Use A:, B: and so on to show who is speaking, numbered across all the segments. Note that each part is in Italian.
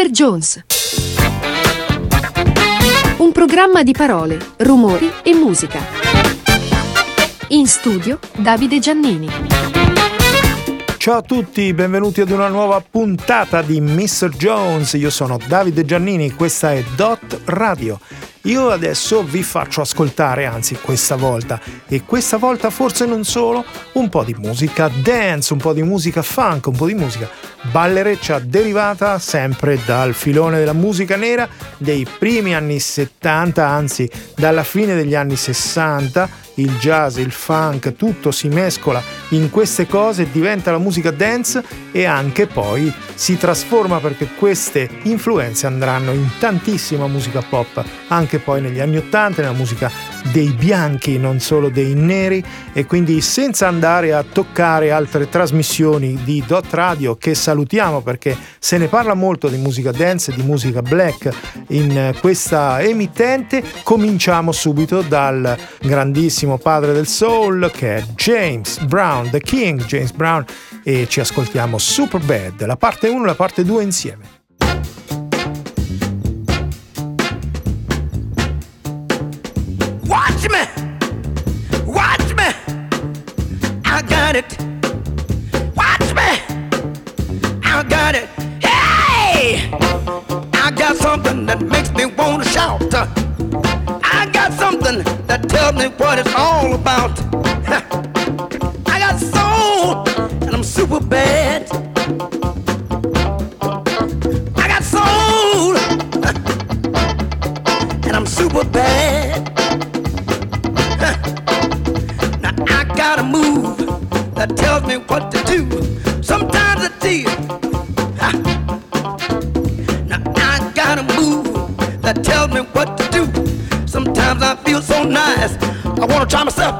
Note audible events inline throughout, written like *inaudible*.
A: Mr. Jones. Un programma di parole, rumori e musica. In studio Davide Giannini.
B: Ciao a tutti, benvenuti ad una nuova puntata di Mr. Jones. Io sono Davide Giannini, questa è Dot Radio. Io adesso vi faccio ascoltare, anzi questa volta, e questa volta forse non solo, un po' di musica dance, un po' di musica funk, un po' di musica ballereccia derivata sempre dal filone della musica nera dei primi anni 70, anzi dalla fine degli anni 60 il jazz, il funk, tutto si mescola in queste cose, diventa la musica dance e anche poi si trasforma perché queste influenze andranno in tantissima musica pop, anche poi negli anni 80, nella musica dei bianchi, non solo dei neri e quindi senza andare a toccare altre trasmissioni di Dot Radio che salutiamo perché se ne parla molto di musica dance, di musica black in questa emittente, cominciamo subito dal grandissimo padre del soul che è James Brown, The King James Brown e ci ascoltiamo Super Bad, la parte 1 e la parte 2 insieme.
C: Got it. Watch me. I got it. Hey! I got something that makes me want to shout. I got something that tells me what it's all about. *laughs* I got soul, and I'm super bad. I got soul, *laughs* and I'm super bad. That tells me what to do. Sometimes it's tears. Now I gotta move that tells me what to do. Sometimes I feel so nice, I wanna try myself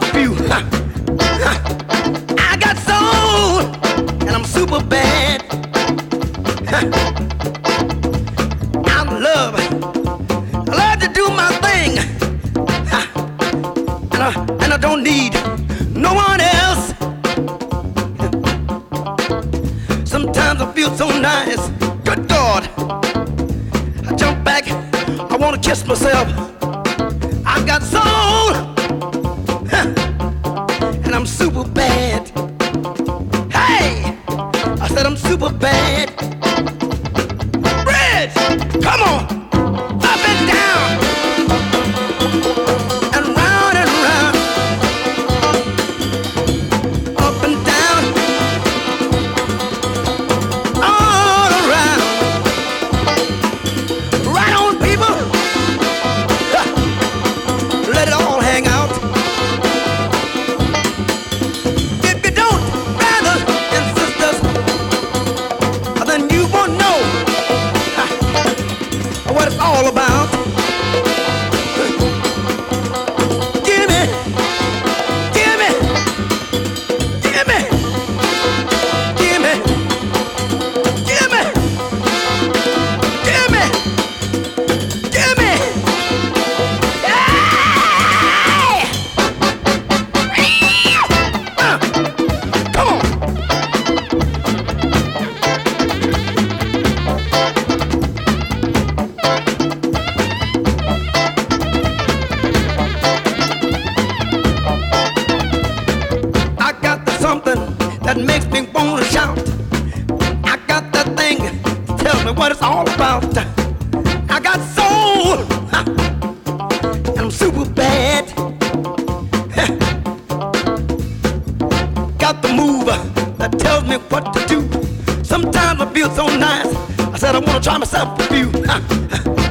C: wanna shout. I got that thing, tell me what it's all about. I got soul, *laughs* and I'm super bad. *laughs* got the move that tells me what to do. Sometimes I feel so nice, I said I wanna try myself
B: with *laughs* you.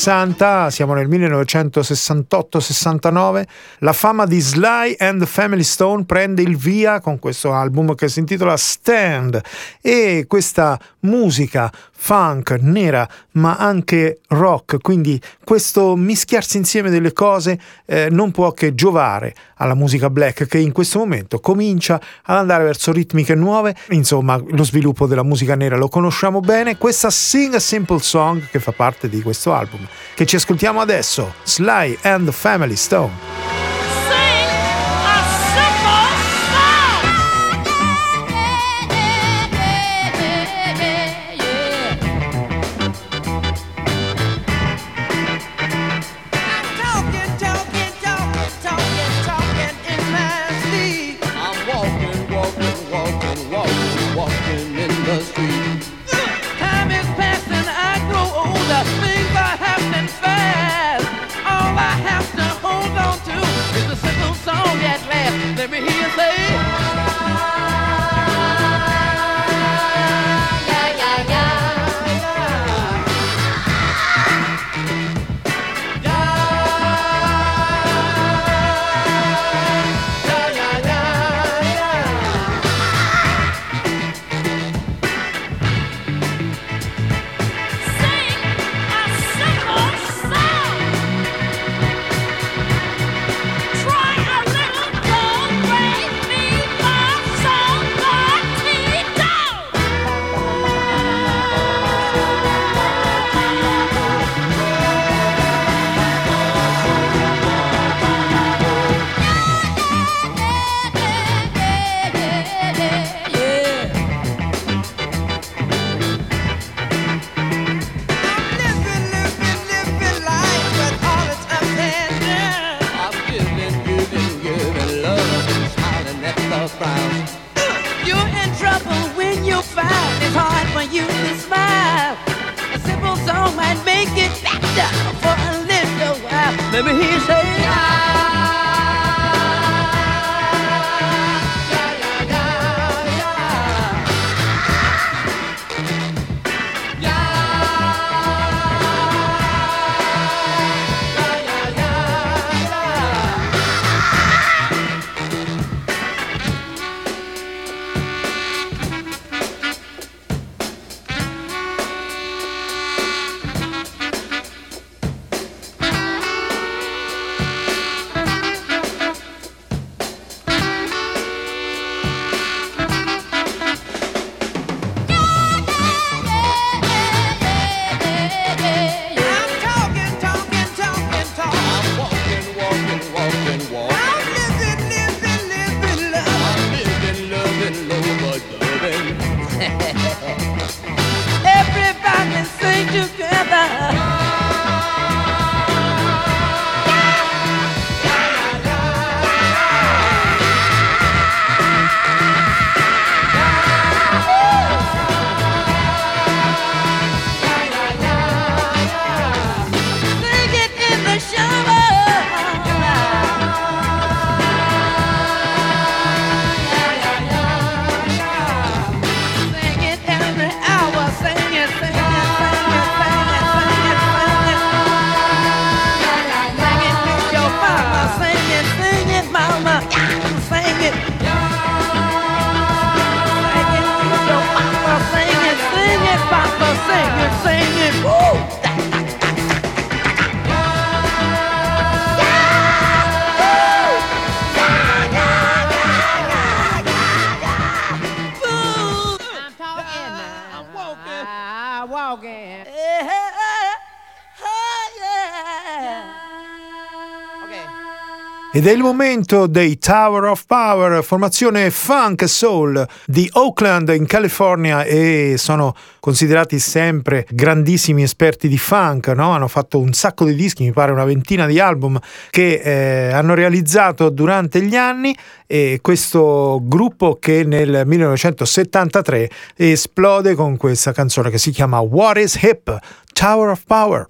B: 60, siamo nel 1968-69, la fama di Sly and the Family Stone prende il via con questo album che si intitola Stand. E questa musica funk, nera, ma anche rock, quindi questo mischiarsi insieme delle cose eh, non può che giovare alla musica black che in questo momento comincia ad andare verso ritmiche nuove, insomma lo sviluppo della musica nera lo conosciamo bene, questa Sing a Simple Song che fa parte di questo album, che ci ascoltiamo adesso, Sly and the Family Stone. Ed è il momento dei Tower of Power, formazione funk soul di Oakland in California e sono considerati sempre grandissimi esperti di funk, no? hanno fatto un sacco di dischi, mi pare una ventina di album che eh, hanno realizzato durante gli anni e questo gruppo che nel 1973 esplode con questa canzone che si chiama What is Hip? Tower of Power.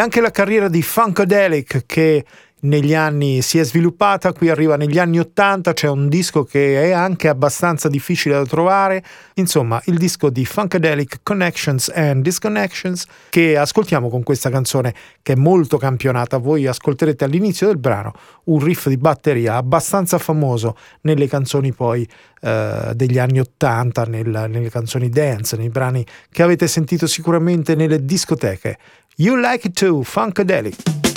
B: Anche la carriera di Funkadelic che negli anni si è sviluppata, qui arriva negli anni 80, c'è un disco che è anche abbastanza difficile da trovare, insomma il disco di Funkadelic Connections and Disconnections che ascoltiamo con questa canzone che è molto campionata, voi ascolterete all'inizio del brano un riff di batteria abbastanza famoso nelle canzoni poi eh, degli anni 80, nel, nelle canzoni dance, nei brani che avete sentito sicuramente nelle discoteche. You Like It Too, Funkadelic.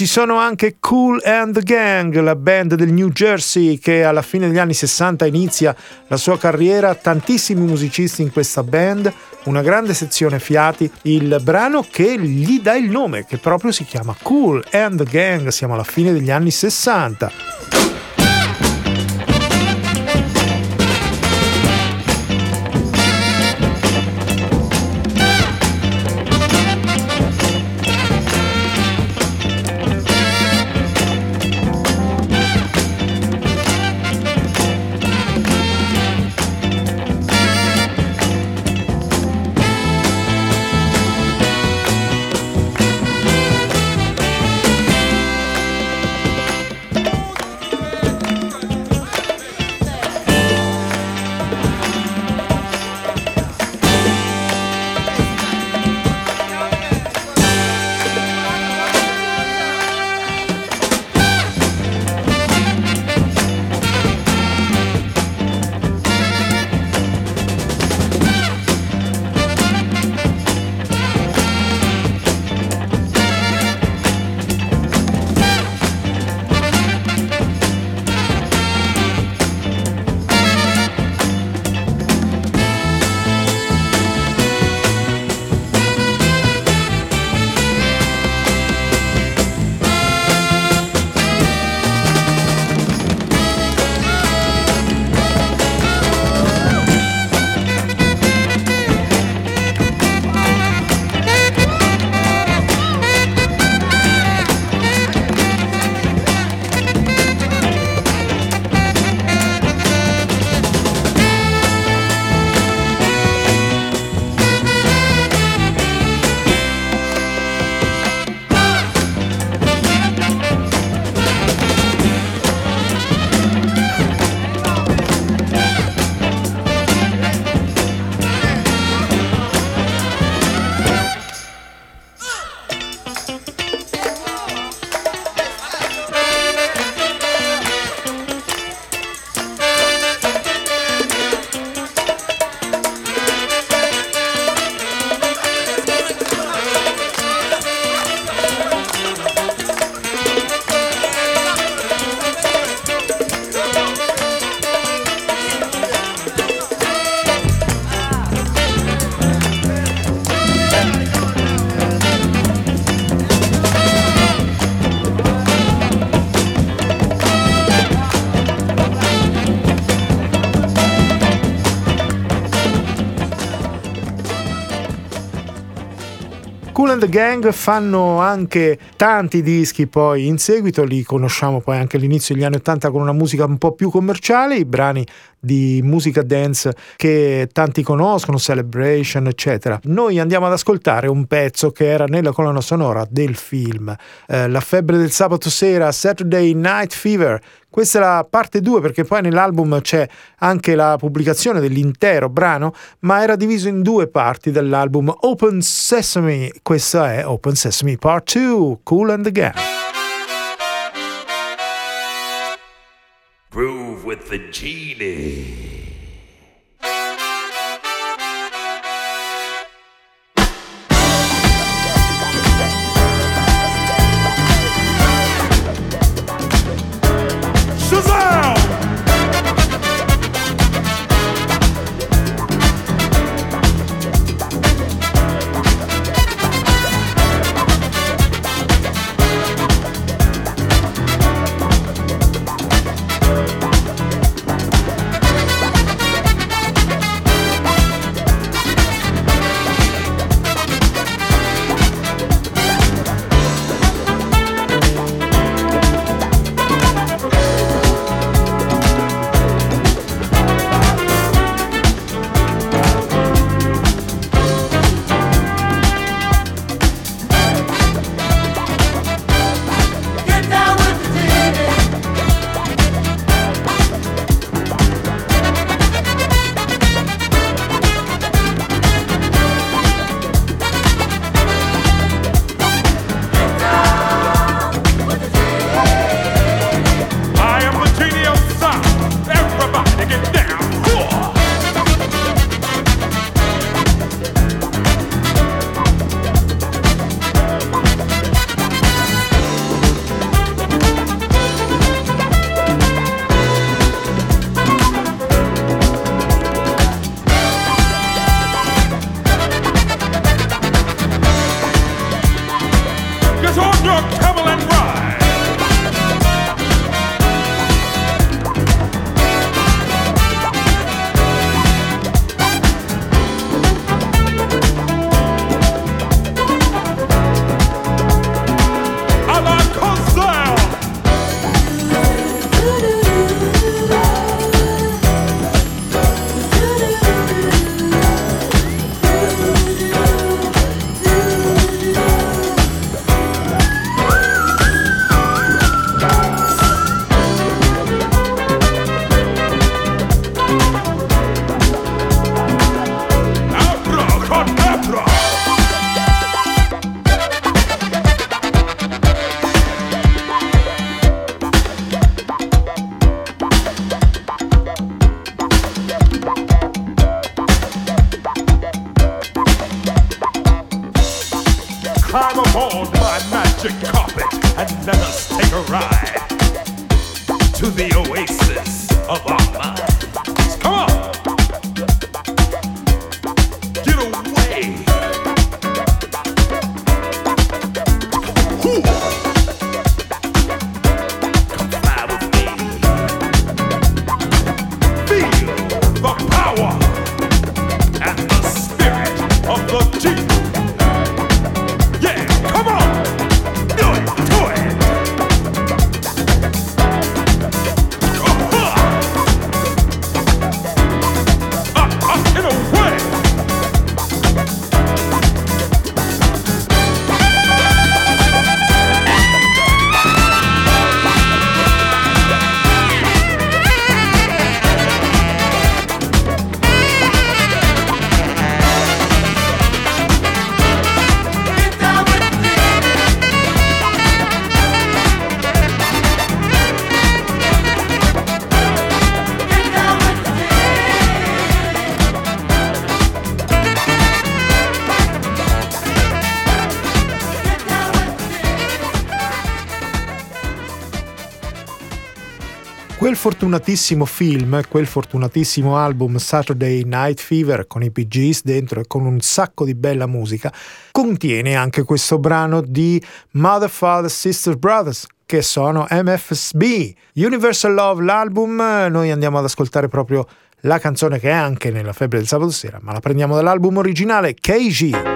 B: Ci sono anche Cool and the Gang, la band del New Jersey che alla fine degli anni 60 inizia la sua carriera, tantissimi musicisti in questa band, una grande sezione fiati, il brano che gli dà il nome, che proprio si chiama Cool and the Gang, siamo alla fine degli anni 60. The Gang fanno anche tanti dischi poi in seguito, li conosciamo poi anche all'inizio degli anni 80 con una musica un po' più commerciale, i brani di musica dance che tanti conoscono, Celebration, eccetera. Noi andiamo ad ascoltare un pezzo che era nella colonna sonora del film, eh, La febbre del sabato sera, Saturday Night Fever, questa è la parte 2 perché poi nell'album c'è anche la pubblicazione dell'intero brano, ma era diviso in due parti dell'album Open Sesame. Questa è Open Sesame Part 2, Cool and the Gang. Groove with the genie. Climb
D: aboard my magic carpet and let us take a ride to the oasis of our minds. Come on!
B: Fortunatissimo film, quel fortunatissimo album Saturday Night Fever con i PGs dentro e con un sacco di bella musica, contiene anche questo brano di Mother, Father, Sisters, Brothers, che sono MFSB. Universal Love, l'album, noi andiamo ad ascoltare proprio la canzone che è anche nella febbre del sabato sera, ma la prendiamo dall'album originale KG.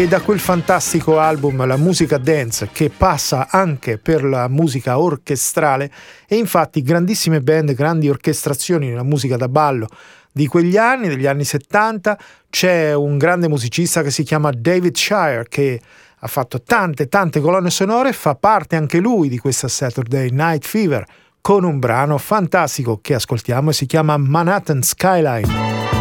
B: E da quel fantastico album la musica dance che passa anche per la musica orchestrale e infatti grandissime band, grandi orchestrazioni nella musica da ballo di quegli anni, degli anni 70, c'è un grande musicista che si chiama David Shire che ha fatto tante tante colonne sonore, fa parte anche lui di questa Saturday Night Fever con un brano fantastico che ascoltiamo e si chiama Manhattan Skyline.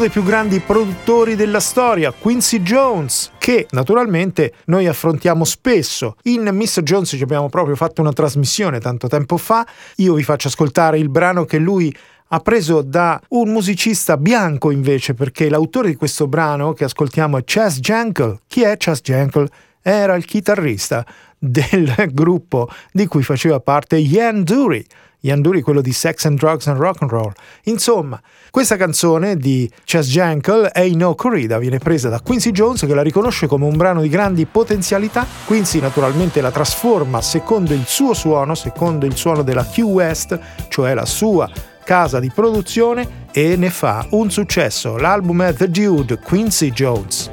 B: Dei più grandi produttori della storia, Quincy Jones, che naturalmente noi affrontiamo spesso. In Mr. Jones ci abbiamo proprio fatto una trasmissione tanto tempo fa, io vi faccio ascoltare il brano che lui ha preso da un musicista bianco invece, perché l'autore di questo brano che ascoltiamo è Chas Jankel. Chi è Chas Jankel? Era il chitarrista del *laughs* gruppo di cui faceva parte Ian Dury. Yanduri, quello di Sex and Drugs and Rock and Roll. Insomma, questa canzone di Chas Jankel, Hey No Corrida, viene presa da Quincy Jones che la riconosce come un brano di grandi potenzialità. Quincy naturalmente la trasforma secondo il suo suono, secondo il suono della Q West, cioè la sua casa di produzione, e ne fa un successo. L'album è The Dude, Quincy Jones.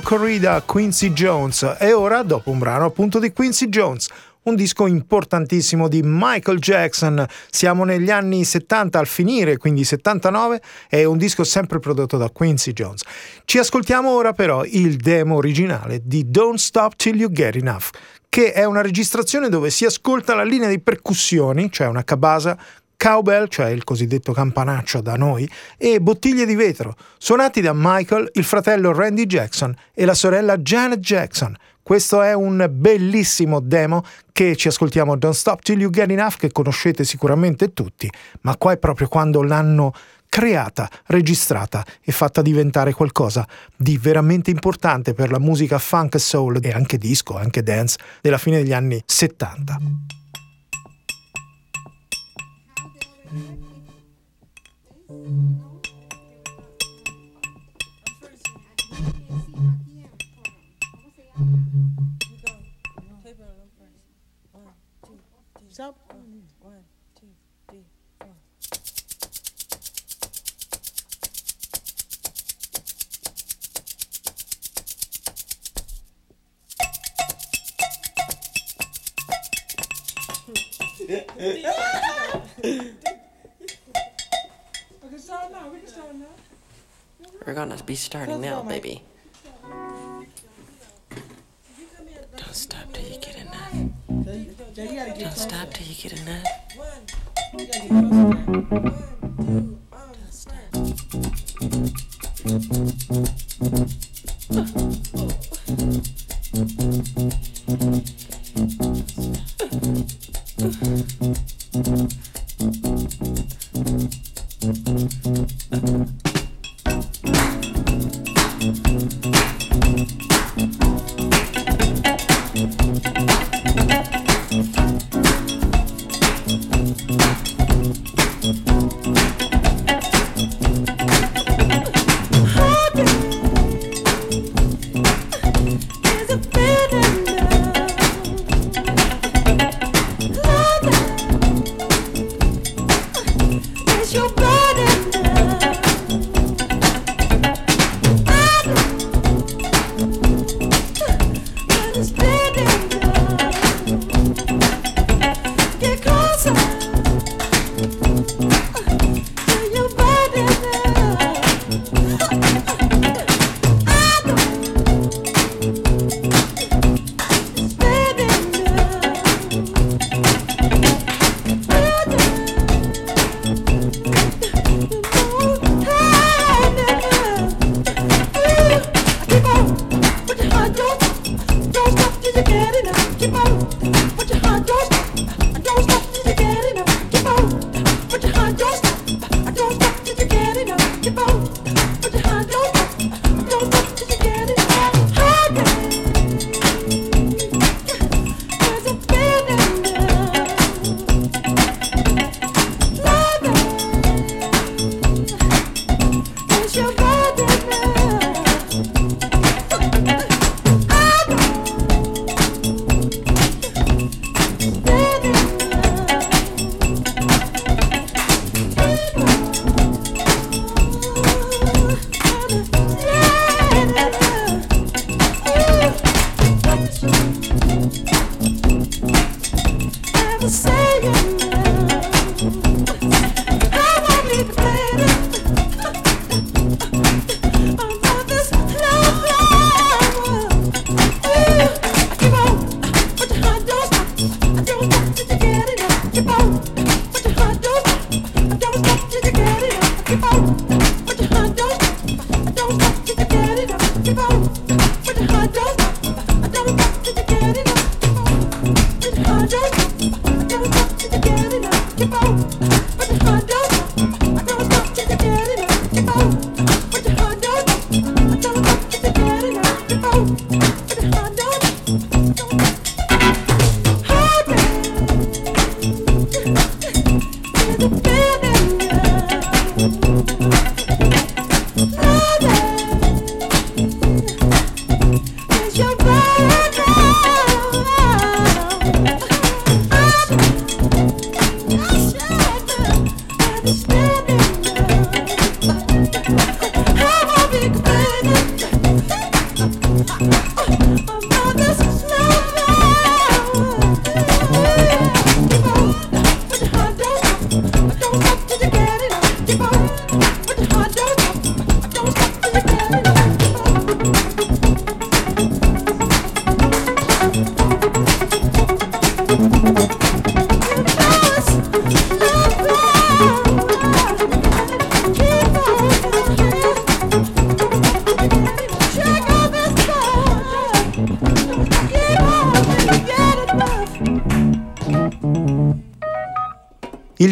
B: Corrida, Quincy Jones. E ora, dopo un brano appunto di Quincy Jones, un disco importantissimo di Michael Jackson. Siamo negli anni 70 al finire, quindi 79, è un disco sempre prodotto da Quincy Jones. Ci ascoltiamo ora però il demo originale di Don't Stop Till You Get Enough, che è una registrazione dove si ascolta la linea di percussioni, cioè una cabasa cowbell, cioè il cosiddetto campanaccio da noi, e bottiglie di vetro, suonati da Michael, il fratello Randy Jackson e la sorella Janet Jackson. Questo è un bellissimo demo che ci ascoltiamo Don't Stop Till You Get Enough, che conoscete sicuramente tutti, ma qua è proprio quando l'hanno creata, registrata e fatta diventare qualcosa di veramente importante per la musica funk soul e anche disco, anche dance della fine degli anni 70.
E: Stop.
F: We're gonna be starting now, baby. Don't stop till you get enough.
E: Jay, you gotta get
F: Don't stop till you get enough.
E: You gotta get closer.
F: Don't stop.
G: Is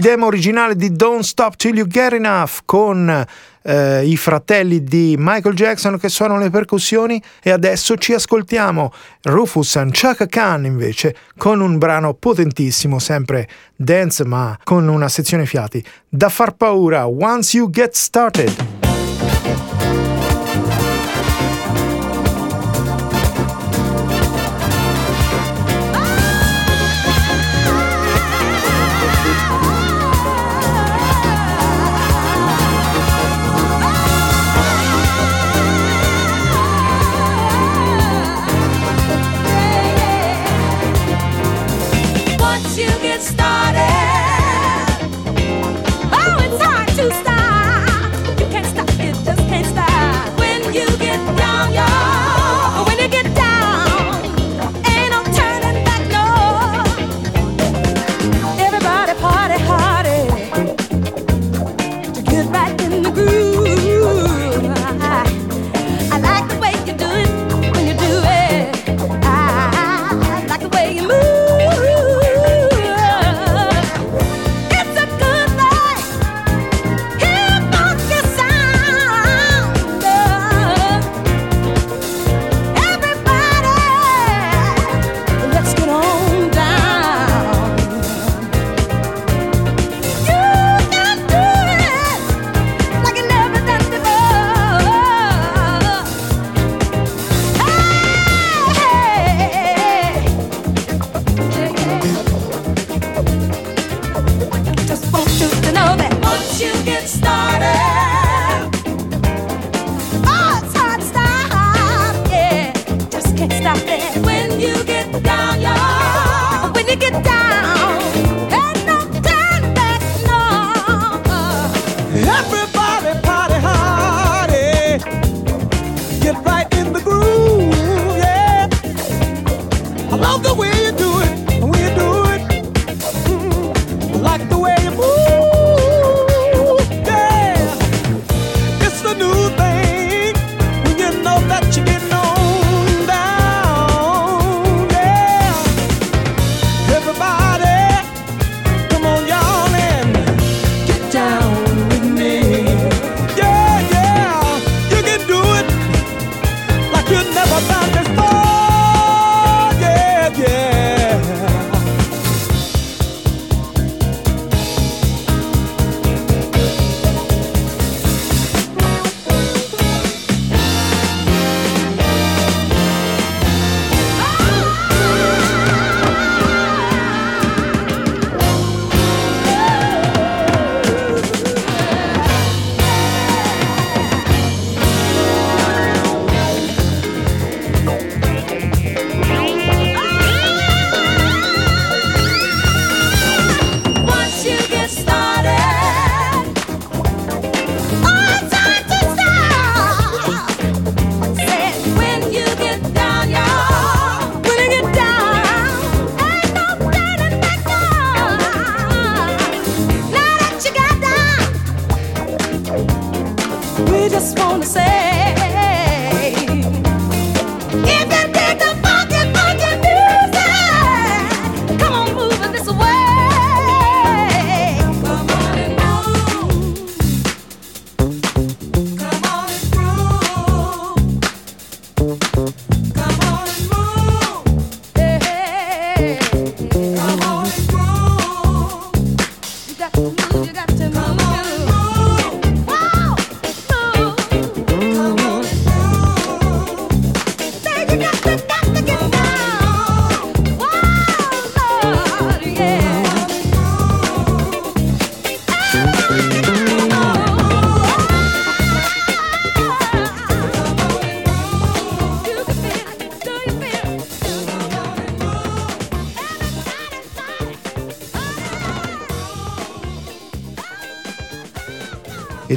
G: demo originale di Don't Stop Till You Get Enough con eh, i fratelli di Michael Jackson che suonano le percussioni e adesso ci ascoltiamo Rufus and Chaka Khan invece con un brano potentissimo, sempre dance ma con una sezione fiati, da far paura Once You Get Started.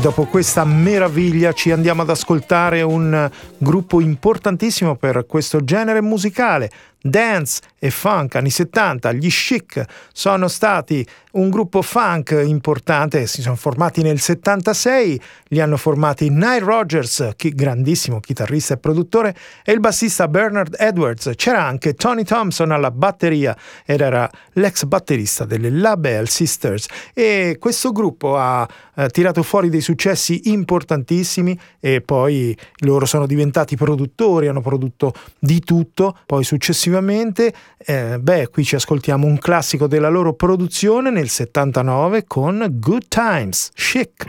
G: dopo questa meraviglia ci andiamo ad ascoltare un gruppo importantissimo per questo genere musicale,
B: dance e funk anni 70, gli chic sono stati un gruppo funk importante, si sono formati nel 76, li hanno formati Nile Rogers, grandissimo chitarrista e produttore, e il bassista Bernard Edwards. C'era anche Tony Thompson alla batteria ed era l'ex batterista delle Label Sisters e questo gruppo ha eh, tirato fuori dei successi importantissimi e poi loro sono diventati produttori, hanno prodotto di tutto, poi successivamente, eh, beh, qui ci ascoltiamo un classico della loro produzione nel 79 con Good Times, Chic.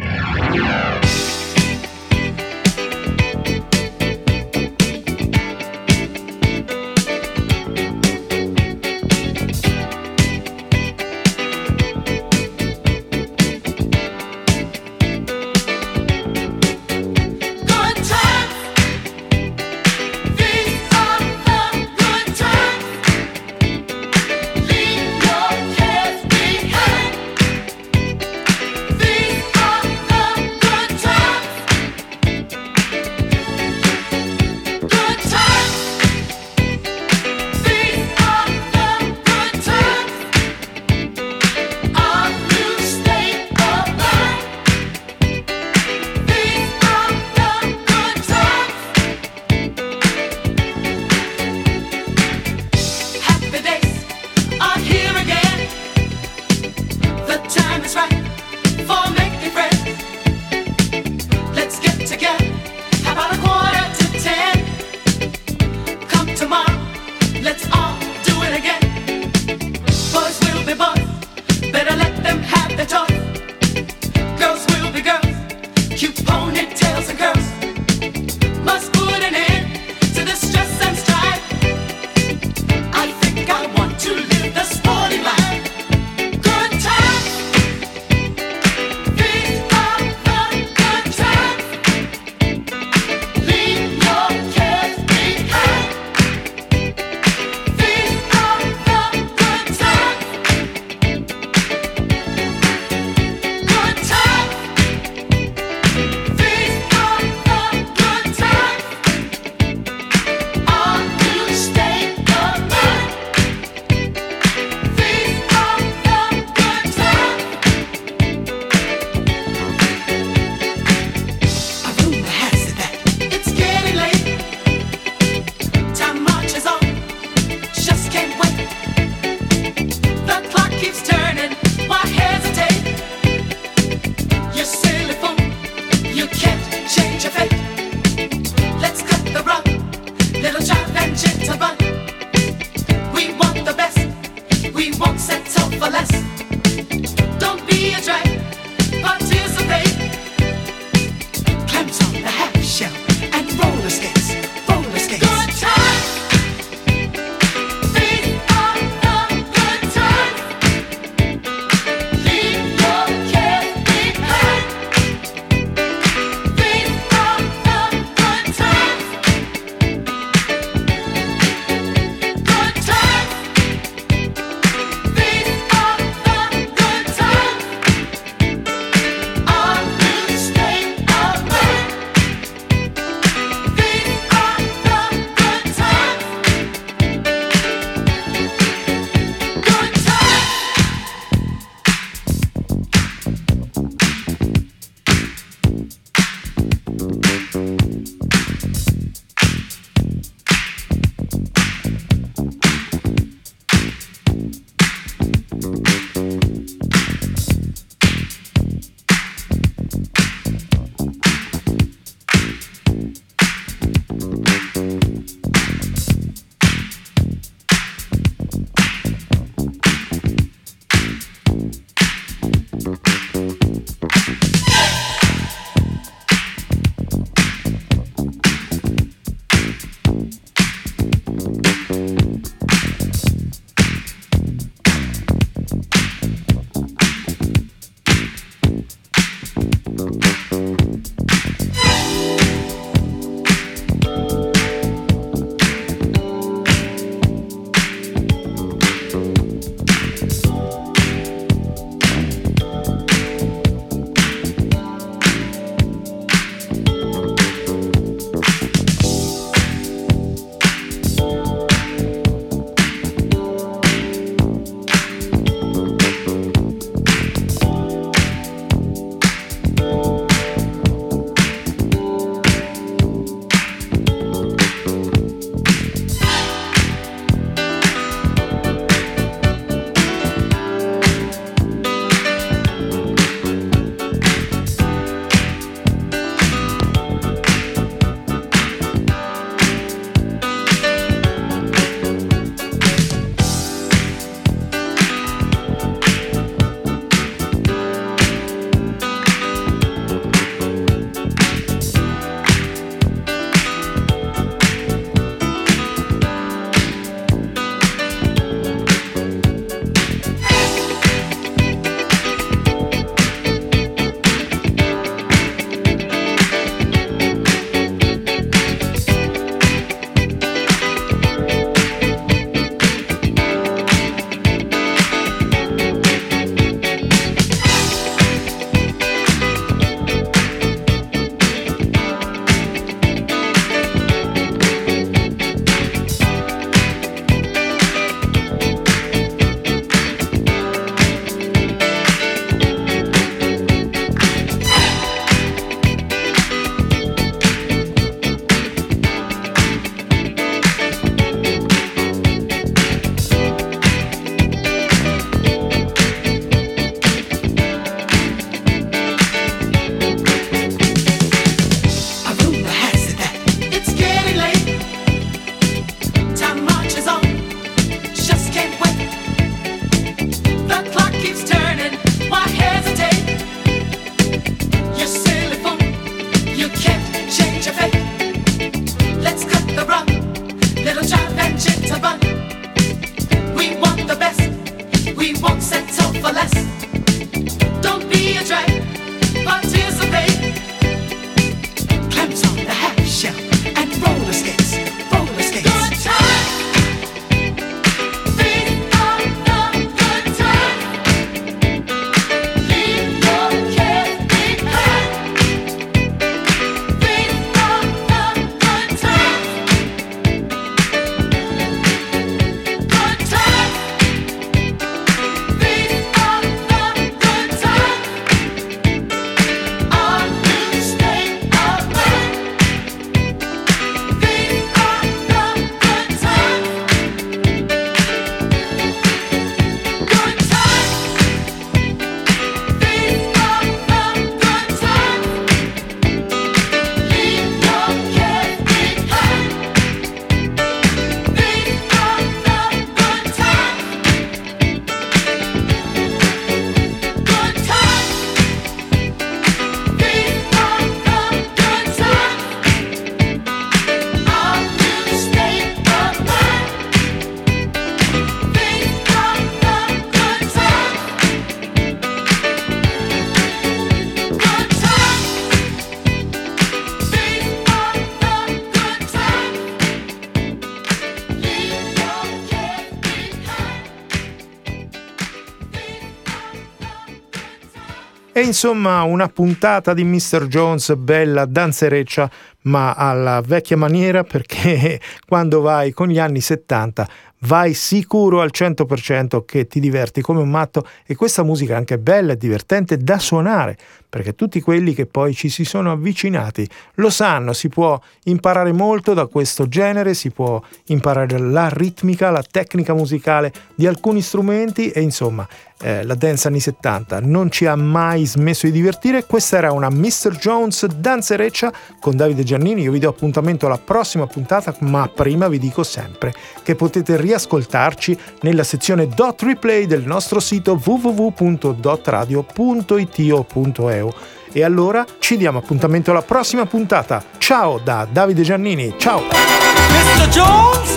B: E insomma una puntata di Mr. Jones bella, danzereccia, ma alla vecchia maniera perché *laughs* quando vai con gli anni 70 vai sicuro al 100% che ti diverti come un matto e questa musica è anche bella e divertente da suonare perché tutti quelli che poi ci si sono avvicinati lo sanno, si può imparare molto da questo genere, si può imparare la ritmica, la tecnica musicale di alcuni strumenti e insomma eh, la dance anni 70 non ci ha mai smesso di divertire. Questa era una Mr. Jones danzereccia con Davide Giannini. Io vi do appuntamento alla prossima puntata, ma prima vi dico sempre che potete riascoltarci nella sezione dot replay del nostro sito www.dotradio.it o.eu. E allora ci diamo appuntamento alla prossima puntata. Ciao da Davide Giannini. Ciao!
H: Mr. Jones,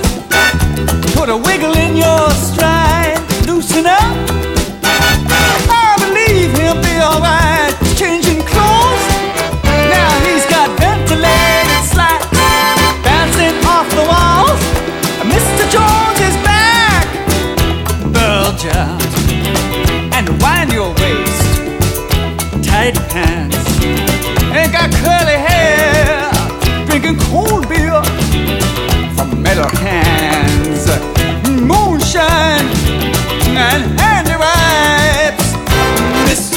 H: put a wiggle in your stride, loosen up.